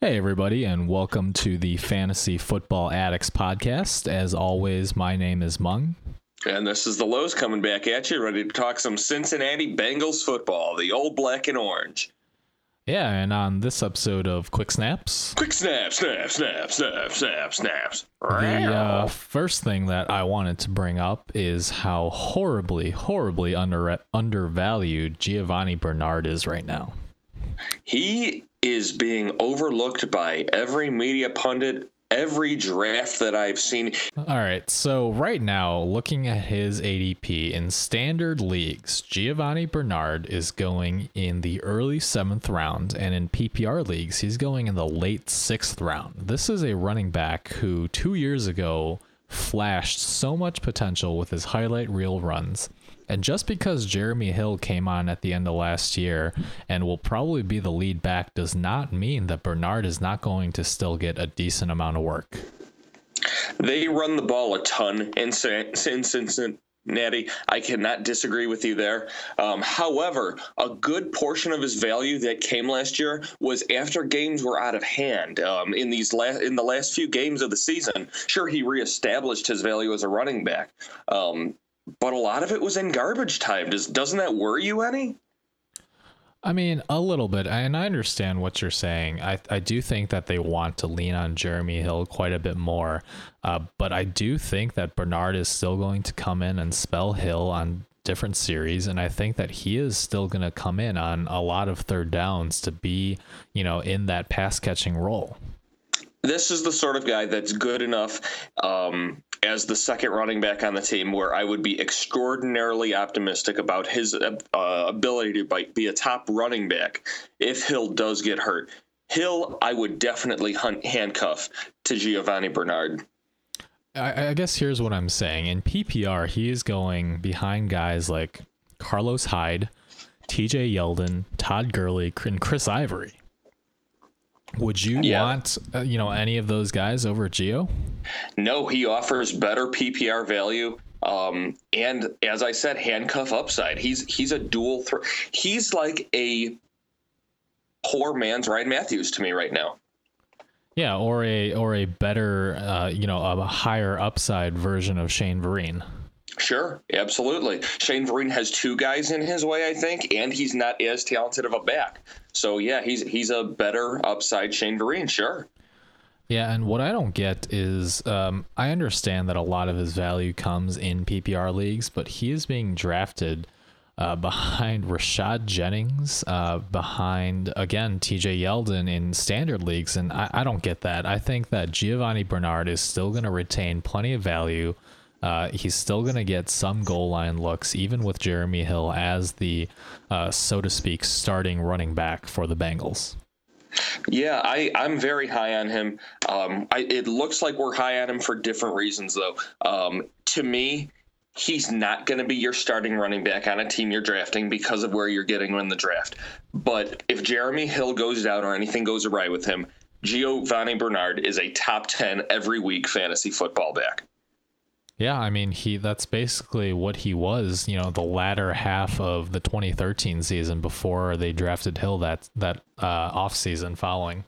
Hey, everybody, and welcome to the Fantasy Football Addicts podcast. As always, my name is Mung. And this is the Lows coming back at you, ready to talk some Cincinnati Bengals football, the old black and orange. Yeah, and on this episode of Quick Snaps, Quick snap, snap, snap, snap, snap, snaps. the uh, first thing that I wanted to bring up is how horribly, horribly under undervalued Giovani Bernard is right now. He is being overlooked by every media pundit, every draft that I've seen. All right, so right now, looking at his ADP in standard leagues, Giovani Bernard is going in the early seventh round, and in PPR leagues, he's going in the late sixth round. This is a running back who two years ago flashed so much potential with his highlight reel runs. And just because Jeremy Hill came on at the end of last year and will probably be the lead back does not mean that Bernard is not going to still get a decent amount of work. They run the ball a ton in Cin- in Cincinnati. I cannot disagree with you there. Um, however, a good portion of his value that came last year was after games were out of hand. Um, in these last in the last few games of the season, sure he reestablished his value as a running back, um, but a lot of it was in garbage time. Does doesn't that worry you any? I mean, a little bit, and I understand what you're saying. I, I do think that they want to lean on Jeremy Hill quite a bit more, uh, but I do think that Bernard is still going to come in and spell Hill on different series, and I think that he is still going to come in on a lot of third downs to be, you know, in that pass catching role. this is the sort of guy that's good enough um, as the second running back on the team where I would be extraordinarily optimistic about his uh, ability to be a top running back if Hill does get hurt. Hill, I would definitely hunt, handcuff to Giovani Bernard. I, I guess here's what I'm saying. In PPR, he is going behind guys like Carlos Hyde, TJ Yeldon, Todd Gurley, and Chris Ivory. Would you Yeah. want, uh, you know, any of those guys over Gio? No, he offers better PPR value. Um, and as I said, handcuff upside. He's he's a dual threat. He's like a poor man's Ryan Mathews to me right now. Yeah, or a or a better, uh, you know, a higher upside version of Shane Vereen. Sure, absolutely. Shane Vereen has two guys in his way, I think, and he's not as talented of a back. So yeah, he's he's a better upside Shane Vereen, sure. Yeah, and what I don't get is um, I understand that a lot of his value comes in PPR leagues, but he is being drafted uh, behind Rashad Jennings, uh, behind again TJ Yeldon in standard leagues, and I, I don't get that. I think that Giovani Bernard is still going to retain plenty of value. Uh, he's still going to get some goal line looks, even with Jeremy Hill as the, uh, so to speak, starting running back for the Bengals. Yeah, I, I'm very high on him. Um, I, it looks like we're high on him for different reasons, though. Um, to me, he's not going to be your starting running back on a team you're drafting because of where you're getting him in the draft. But if Jeremy Hill goes down or anything goes awry with him, Giovani Bernard is a top 10 every week fantasy football back. Yeah, I mean he that's basically what he was, you know, the latter half of the 2013 season before they drafted Hill that that uh off season following.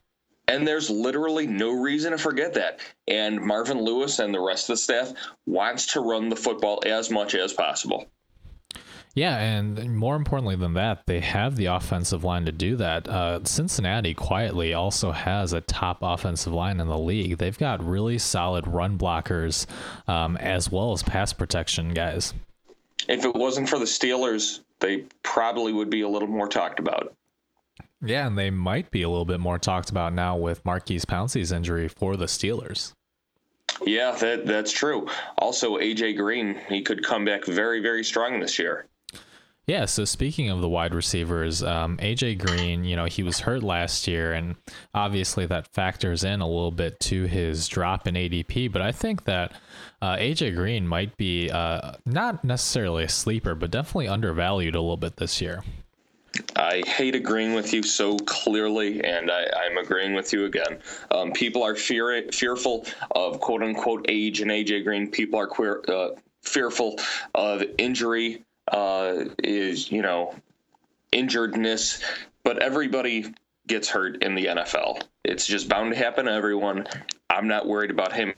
And there's literally no reason to forget that. And Marvin Lewis and the rest of the staff wants to run the football as much as possible. Yeah, and more importantly than that, they have the offensive line to do that. Uh, Cincinnati quietly also has a top offensive line in the league. They've got really solid run blockers um, as well as pass protection guys. If it wasn't for the Steelers, they probably would be a little more talked about. Yeah, and they might be a little bit more talked about now with Maurkice Pouncey's injury for the Steelers. Yeah, that that's true. Also, AJ Green, he could come back very, very strong this year. Yeah, so speaking of the wide receivers, um, AJ Green, you know, he was hurt last year, and obviously that factors in a little bit to his drop in ADP. But I think that uh, AJ Green might be uh, not necessarily a sleeper, but definitely undervalued a little bit this year. I hate agreeing with you so clearly, and I, am agreeing with you again. Um, people are fear, fearful of quote unquote age and AJ Green. People are queer, uh, fearful of injury uh, is you know injuredness, but everybody gets hurt in the NFL. It's just bound to happen to everyone. I'm not worried about him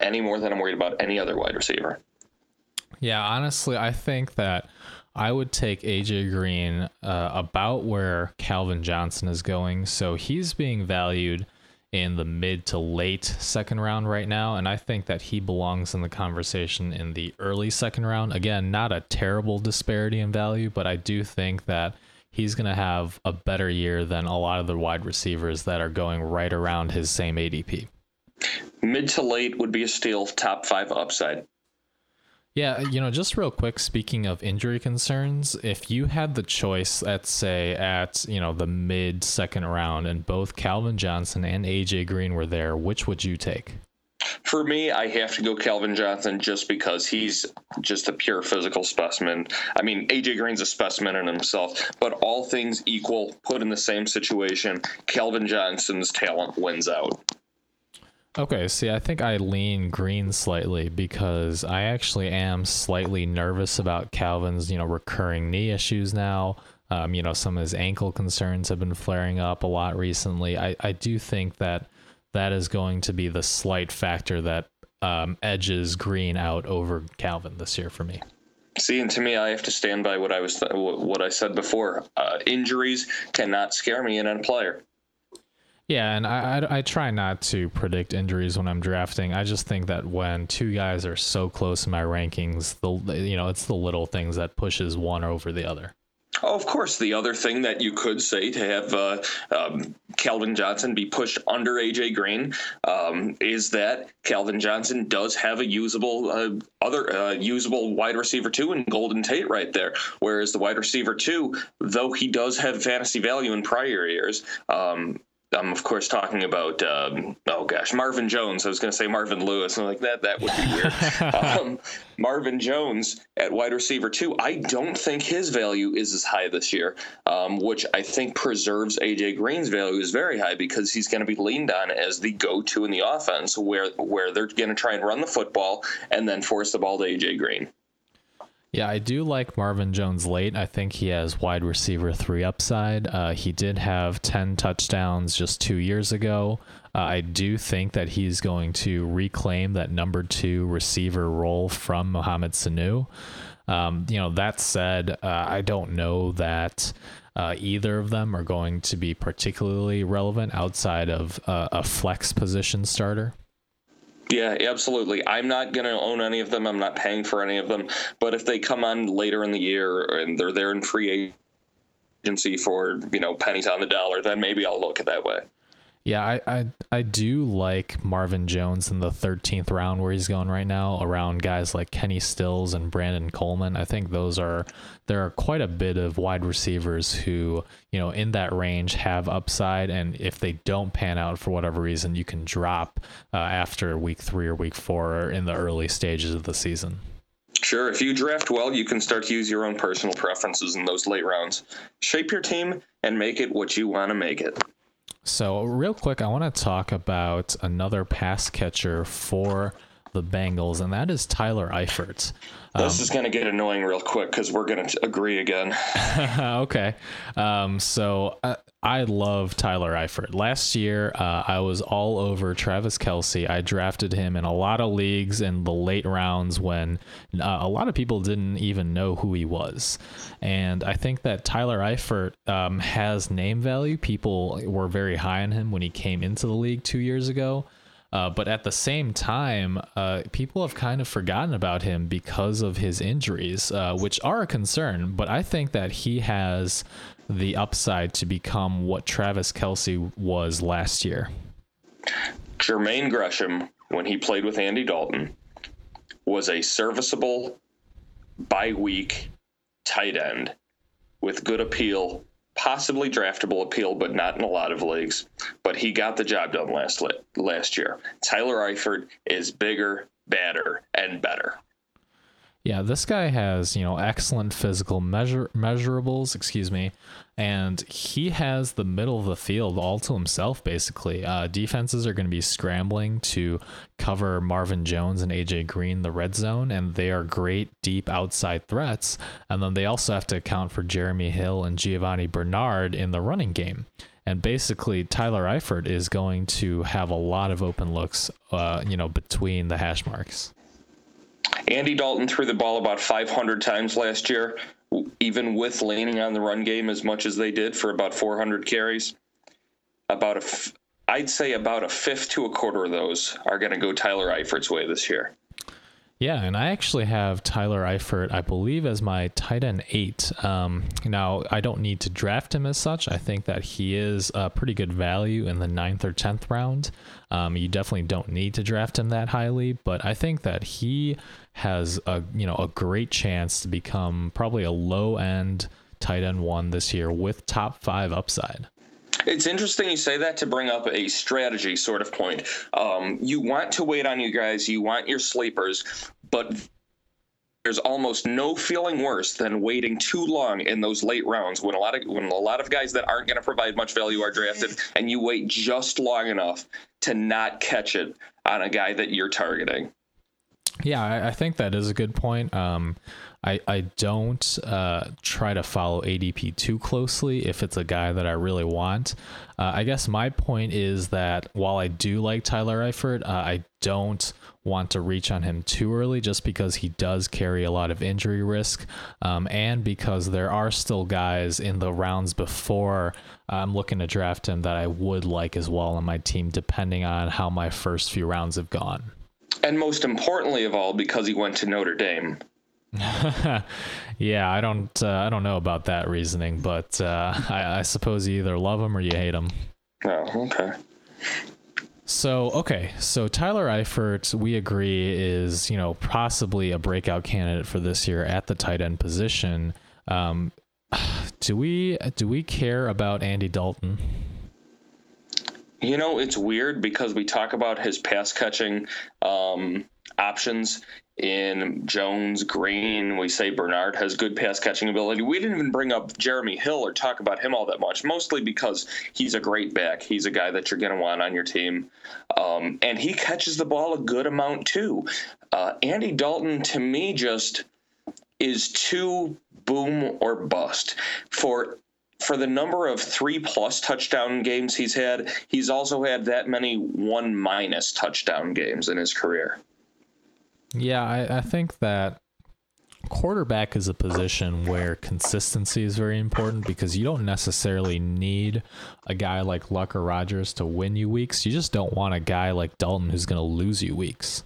any more than I'm worried about any other wide receiver. Yeah, honestly, I think that I would take AJ Green uh, about where Calvin Johnson is going. So he's being valued in the mid to late second round right now. And I think that he belongs in the conversation in the early second round. Again, not a terrible disparity in value, but I do think that he's going to have a better year than a lot of the wide receivers that are going right around his same ADP. Mid to late would be a steal, top five upside. Yeah, uh, you know, just real quick, speaking of injury concerns, if you had the choice, let's say at, you know, the mid second round and both Calvin Johnson and AJ Green were there, which would you take? For me, I have to go Calvin Johnson just because he's just a pure physical specimen. I mean, AJ Green's a specimen in himself, but all things equal, put in the same situation, Calvin Johnson's talent wins out. Okay, see, I think I lean green slightly because I actually am slightly nervous about Calvin's, you know, recurring knee issues now. Um, you know, some of his ankle concerns have been flaring up a lot recently. I, I do think that that is going to be the slight factor that um, edges Green out over Calvin this year for me. See, and to me, I have to stand by what I was th- what I said before. Uh, injuries cannot scare me in a player. Yeah, and I, I, I try not to predict injuries when I'm drafting. I just think that when two guys are so close in my rankings, the you know it's the little things that pushes one over the other. Oh, of course. The other thing that you could say to have uh, um, Calvin Johnson be pushed under AJ Green um, is that Calvin Johnson does have a usable uh, other uh, usable wide receiver two in Golden Tate right there. Whereas the wide receiver two, though he does have fantasy value in prior years, um, I'm of course talking about um, oh gosh Marvin Jones. I was going to say Marvin Lewis. I'm like that that would be weird. um, Marvin Jones at wide receiver two. I don't think his value is as high this year, um, which I think preserves AJ Green's value is very high because he's going to be leaned on as the go-to in the offense, where where they're going to try and run the football and then force the ball to AJ Green. Yeah, I do like Marvin Jones late. I think he has wide receiver three upside. Uh, he did have 10 touchdowns just two years ago. Uh, I do think that he's going to reclaim that number two receiver role from Mohamed Sanu. Um, you know, that said, uh, I don't know that uh, either of them are going to be particularly relevant outside of uh, a flex position starter. Yeah, absolutely. I'm not going to own any of them. I'm not paying for any of them. But if they come on later in the year and they're there in free agency for you know pennies on the dollar, then maybe I'll look at that way. Yeah, I, I I do like Marvin Jones in the 13th round where he's going right now around guys like Kenny Stills and Brandon Coleman. I think those are there are quite a bit of wide receivers who, you know, in that range have upside and if they don't pan out for whatever reason, you can drop uh, after week 3 or week 4 or in the early stages of the season. Sure, if you draft well, you can start to use your own personal preferences in those late rounds. Shape your team and make it what you want to make it. So, real quick, I want to talk about another pass catcher for the Bengals, and that is Tyler Eifert. Um, this is going to get annoying real quick because we're going to agree again. okay. Um, so uh, I love Tyler Eifert. Last year, uh, I was all over Travis Kelce. I drafted him in a lot of leagues in the late rounds when uh, a lot of people didn't even know who he was. And I think that Tyler Eifert um, has name value. People were very high on him when he came into the league two years ago. Uh, but at the same time, uh, people have kind of forgotten about him because of his injuries, uh, which are a concern. But I think that he has the upside to become what Travis Kelce was last year. Jermaine Gresham, when he played with Andy Dalton, was a serviceable by week tight end with good appeal, possibly draftable appeal, but not in a lot of leagues. But he got the job done last last year. Tyler Eifert is bigger, badder, and better. Yeah, this guy has, you know, excellent physical measure measurables, excuse me, and he has the middle of the field all to himself basically. Uh, defenses are going to be scrambling to cover Marvin Jones and AJ Green the red zone and they are great deep outside threats, and then they also have to account for Jeremy Hill and Giovani Bernard in the running game. And basically, Tyler Eifert is going to have a lot of open looks, uh, you know, between the hash marks. Andy Dalton threw the ball about 500 times last year, even with leaning on the run game as much as they did for about 400 carries. About a, f- I'd say about a fifth to a quarter of those are going to go Tyler Eifert's way this year. Yeah, and I actually have Tyler Eifert, I believe, as my tight end eight. Um, now, I don't need to draft him as such. I think that he is a pretty good value in the ninth or tenth round. Um, you definitely don't need to draft him that highly, but I think that he has a you know a great chance to become probably a low end tight end one this year with top five upside. It's interesting you say that to bring up a strategy sort of point. Um, you want to wait on you guys, you want your sleepers, but there's almost no feeling worse than waiting too long in those late rounds when a lot of when a lot of guys that aren't going to provide much value are drafted and you wait just long enough to not catch it on a guy that you're targeting. Yeah, I, I think that is a good point. Um, I, I don't uh, try to follow ADP too closely if it's a guy that I really want. Uh, I guess my point is that while I do like Tyler Eifert, uh, I don't want to reach on him too early just because he does carry a lot of injury risk um, and because there are still guys in the rounds before I'm looking to draft him that I would like as well on my team, depending on how my first few rounds have gone. And most importantly of all, because he went to Notre Dame. yeah, I don't uh, I don't know about that reasoning, but uh, I, I, suppose you either love him or you hate him. Oh, okay. So okay, so Tyler Eifert, we agree is you know possibly a breakout candidate for this year at the tight end position. Um, do we do we care about Andy Dalton? You know, it's weird because we talk about his pass catching um, options in Jones, Green. We say Bernard has good pass catching ability. We didn't even bring up Jeremy Hill or talk about him all that much, mostly because he's a great back. He's a guy that you're going to want on your team. Um, and he catches the ball a good amount too. Uh, Andy Dalton, to me, just is too boom or bust for for the number of three plus touchdown games he's had, he's also had that many one minus touchdown games in his career. Yeah, I, I think that quarterback is a position where consistency is very important because you don't necessarily need a guy like Luck or Rodgers to win you weeks. You just don't want a guy like Dalton who's going to lose you weeks.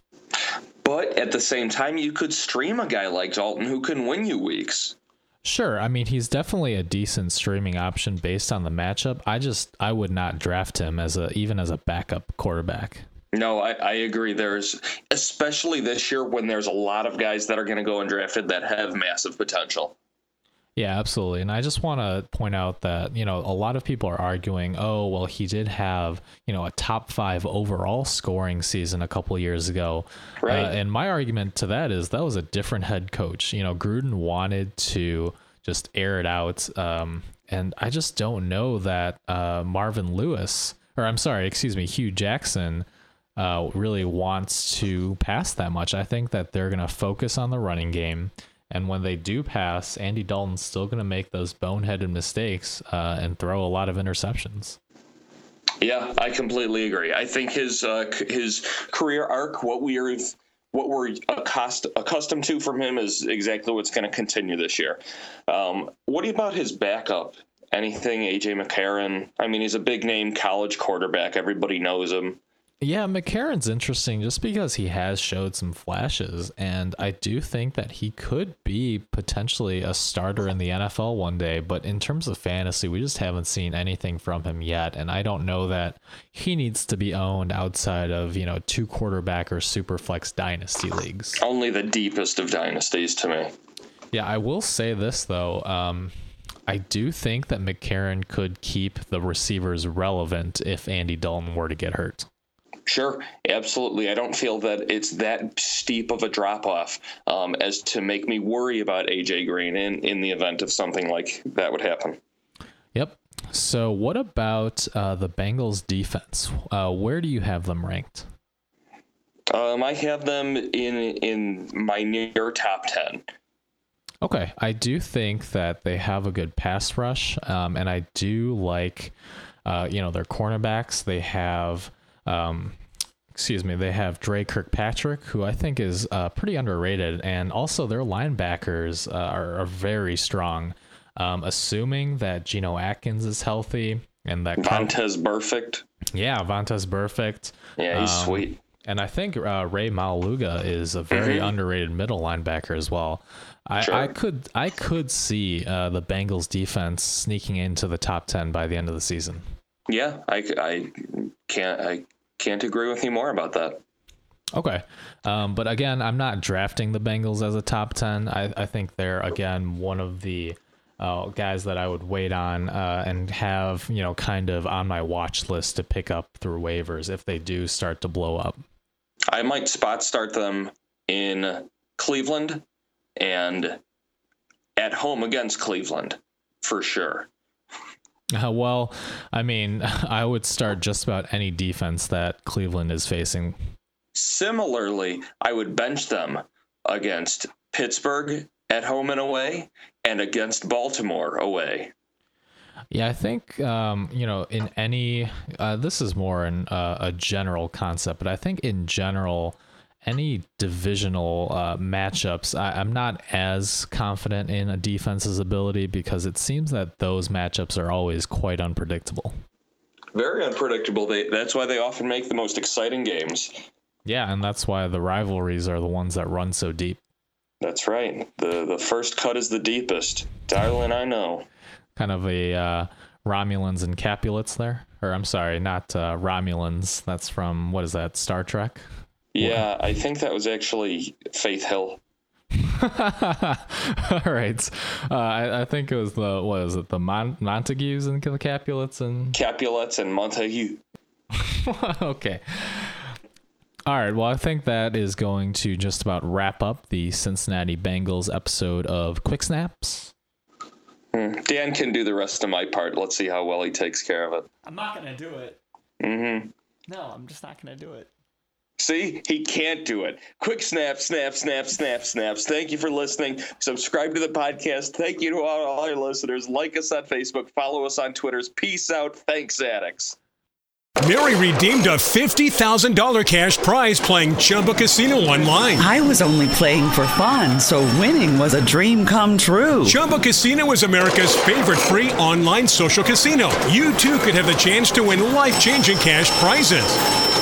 But at the same time, you could stream a guy like Dalton who can win you weeks. Sure, I mean he's definitely a decent streaming option based on the matchup. I just I would not draft him as a even as a backup quarterback. No, I, I agree. There's especially this year when there's a lot of guys that are going to go undrafted that have massive potential. Yeah, absolutely. And I just want to point out that, you know, a lot of people are arguing, oh, well, he did have, you know, a top five overall scoring season a couple years ago. Right. Uh, and my argument to that is that was a different head coach. You know, Gruden wanted to just air it out. Um, and I just don't know that uh, Marvin Lewis, or I'm sorry, excuse me, Hue Jackson uh, really wants to pass that much. I think that they're going to focus on the running game. And when they do pass, Andy Dalton's still going to make those boneheaded mistakes uh, and throw a lot of interceptions. Yeah, I completely agree. I think his uh, his career arc, what we are, what we're accost- accustomed to from him, is exactly what's going to continue this year. Um, what about his backup? Anything AJ McCarron? I mean, he's a big name college quarterback. Everybody knows him. Yeah, McCarron's interesting just because he has showed some flashes, and I do think that he could be potentially a starter in the NFL one day. But in terms of fantasy, we just haven't seen anything from him yet, and I don't know that he needs to be owned outside of you know two quarterback or super flex dynasty leagues. Only the deepest of dynasties to me. Yeah, I will say this though. Um, I do think that McCarron could keep the receivers relevant if Andy Dalton were to get hurt. Sure, absolutely. I don't feel that it's that steep of a drop off um, as to make me worry about AJ Green in, in the event of something like that would happen. Yep. So, what about uh, the Bengals defense? Uh, where do you have them ranked? Um, I have them in in my near top ten. Okay, I do think that they have a good pass rush, um, and I do like, uh, you know, their cornerbacks. They have, um, excuse me, they have Dre Kirkpatrick, who I think is uh, pretty underrated, and also their linebackers uh, are, are, very strong. Um, assuming that Geno Atkins is healthy and that Vontaze Burfict. Yeah, Vontaze Burfict. Yeah, he's um, sweet. And I think uh, Rey Maualuga is a very mm-hmm. underrated middle linebacker as well. I, sure. I could I could see uh, the Bengals defense sneaking into the top ten by the end of the season. Yeah, I, I can't I can't agree with you more about that. Okay, um, but again, I'm not drafting the Bengals as a top ten. I, I think they're again one of the uh, guys that I would wait on uh, and have you know kind of on my watch list to pick up through waivers if they do start to blow up. I might spot start them in Cleveland and at home against Cleveland for sure. Uh, well, I mean, I would start just about any defense that Cleveland is facing. Similarly, I would bench them against Pittsburgh at home and away and against Baltimore away. Yeah, I think um, you know in any uh, this is more in uh, a general concept, but I think in general, any divisional uh, matchups, I, am not as confident in a defense's ability because it seems that those matchups are always quite unpredictable. Very unpredictable. They, that's why they often make the most exciting games. Yeah, and that's why the rivalries are the ones that run so deep. That's right. the The first cut is the deepest, darling. I know kind of a uh, Romulans and Capulets there, or I'm sorry, not uh, Romulans. That's from what is that? Star Trek. Yeah, I think that was actually Faith Hill. All right, uh, I, I, think it was the what is it the Mon- Montagues and the Capulets and Capulets and Montague. okay. All right. Well, I think that is going to just about wrap up the Cincinnati Bengals episode of Quick Snaps. Hmm. Dan can do the rest of my part. Let's see how well he takes care of it. I'm not gonna do it. Mm-hmm. No, I'm just not gonna do it. See, he can't do it. Quick snap, snap, snap, snap, snaps. Thank you for listening. Subscribe to the podcast. Thank you to all, all our listeners. Like us on Facebook. Follow us on Twitters. Peace out. Thanks, addicts. Mary redeemed a $50,000 cash prize playing Chumba Casino online. I was only playing for fun, so winning was a dream come true. Chumba Casino is America's favorite free online social casino. You too could have the chance to win life changing cash prizes.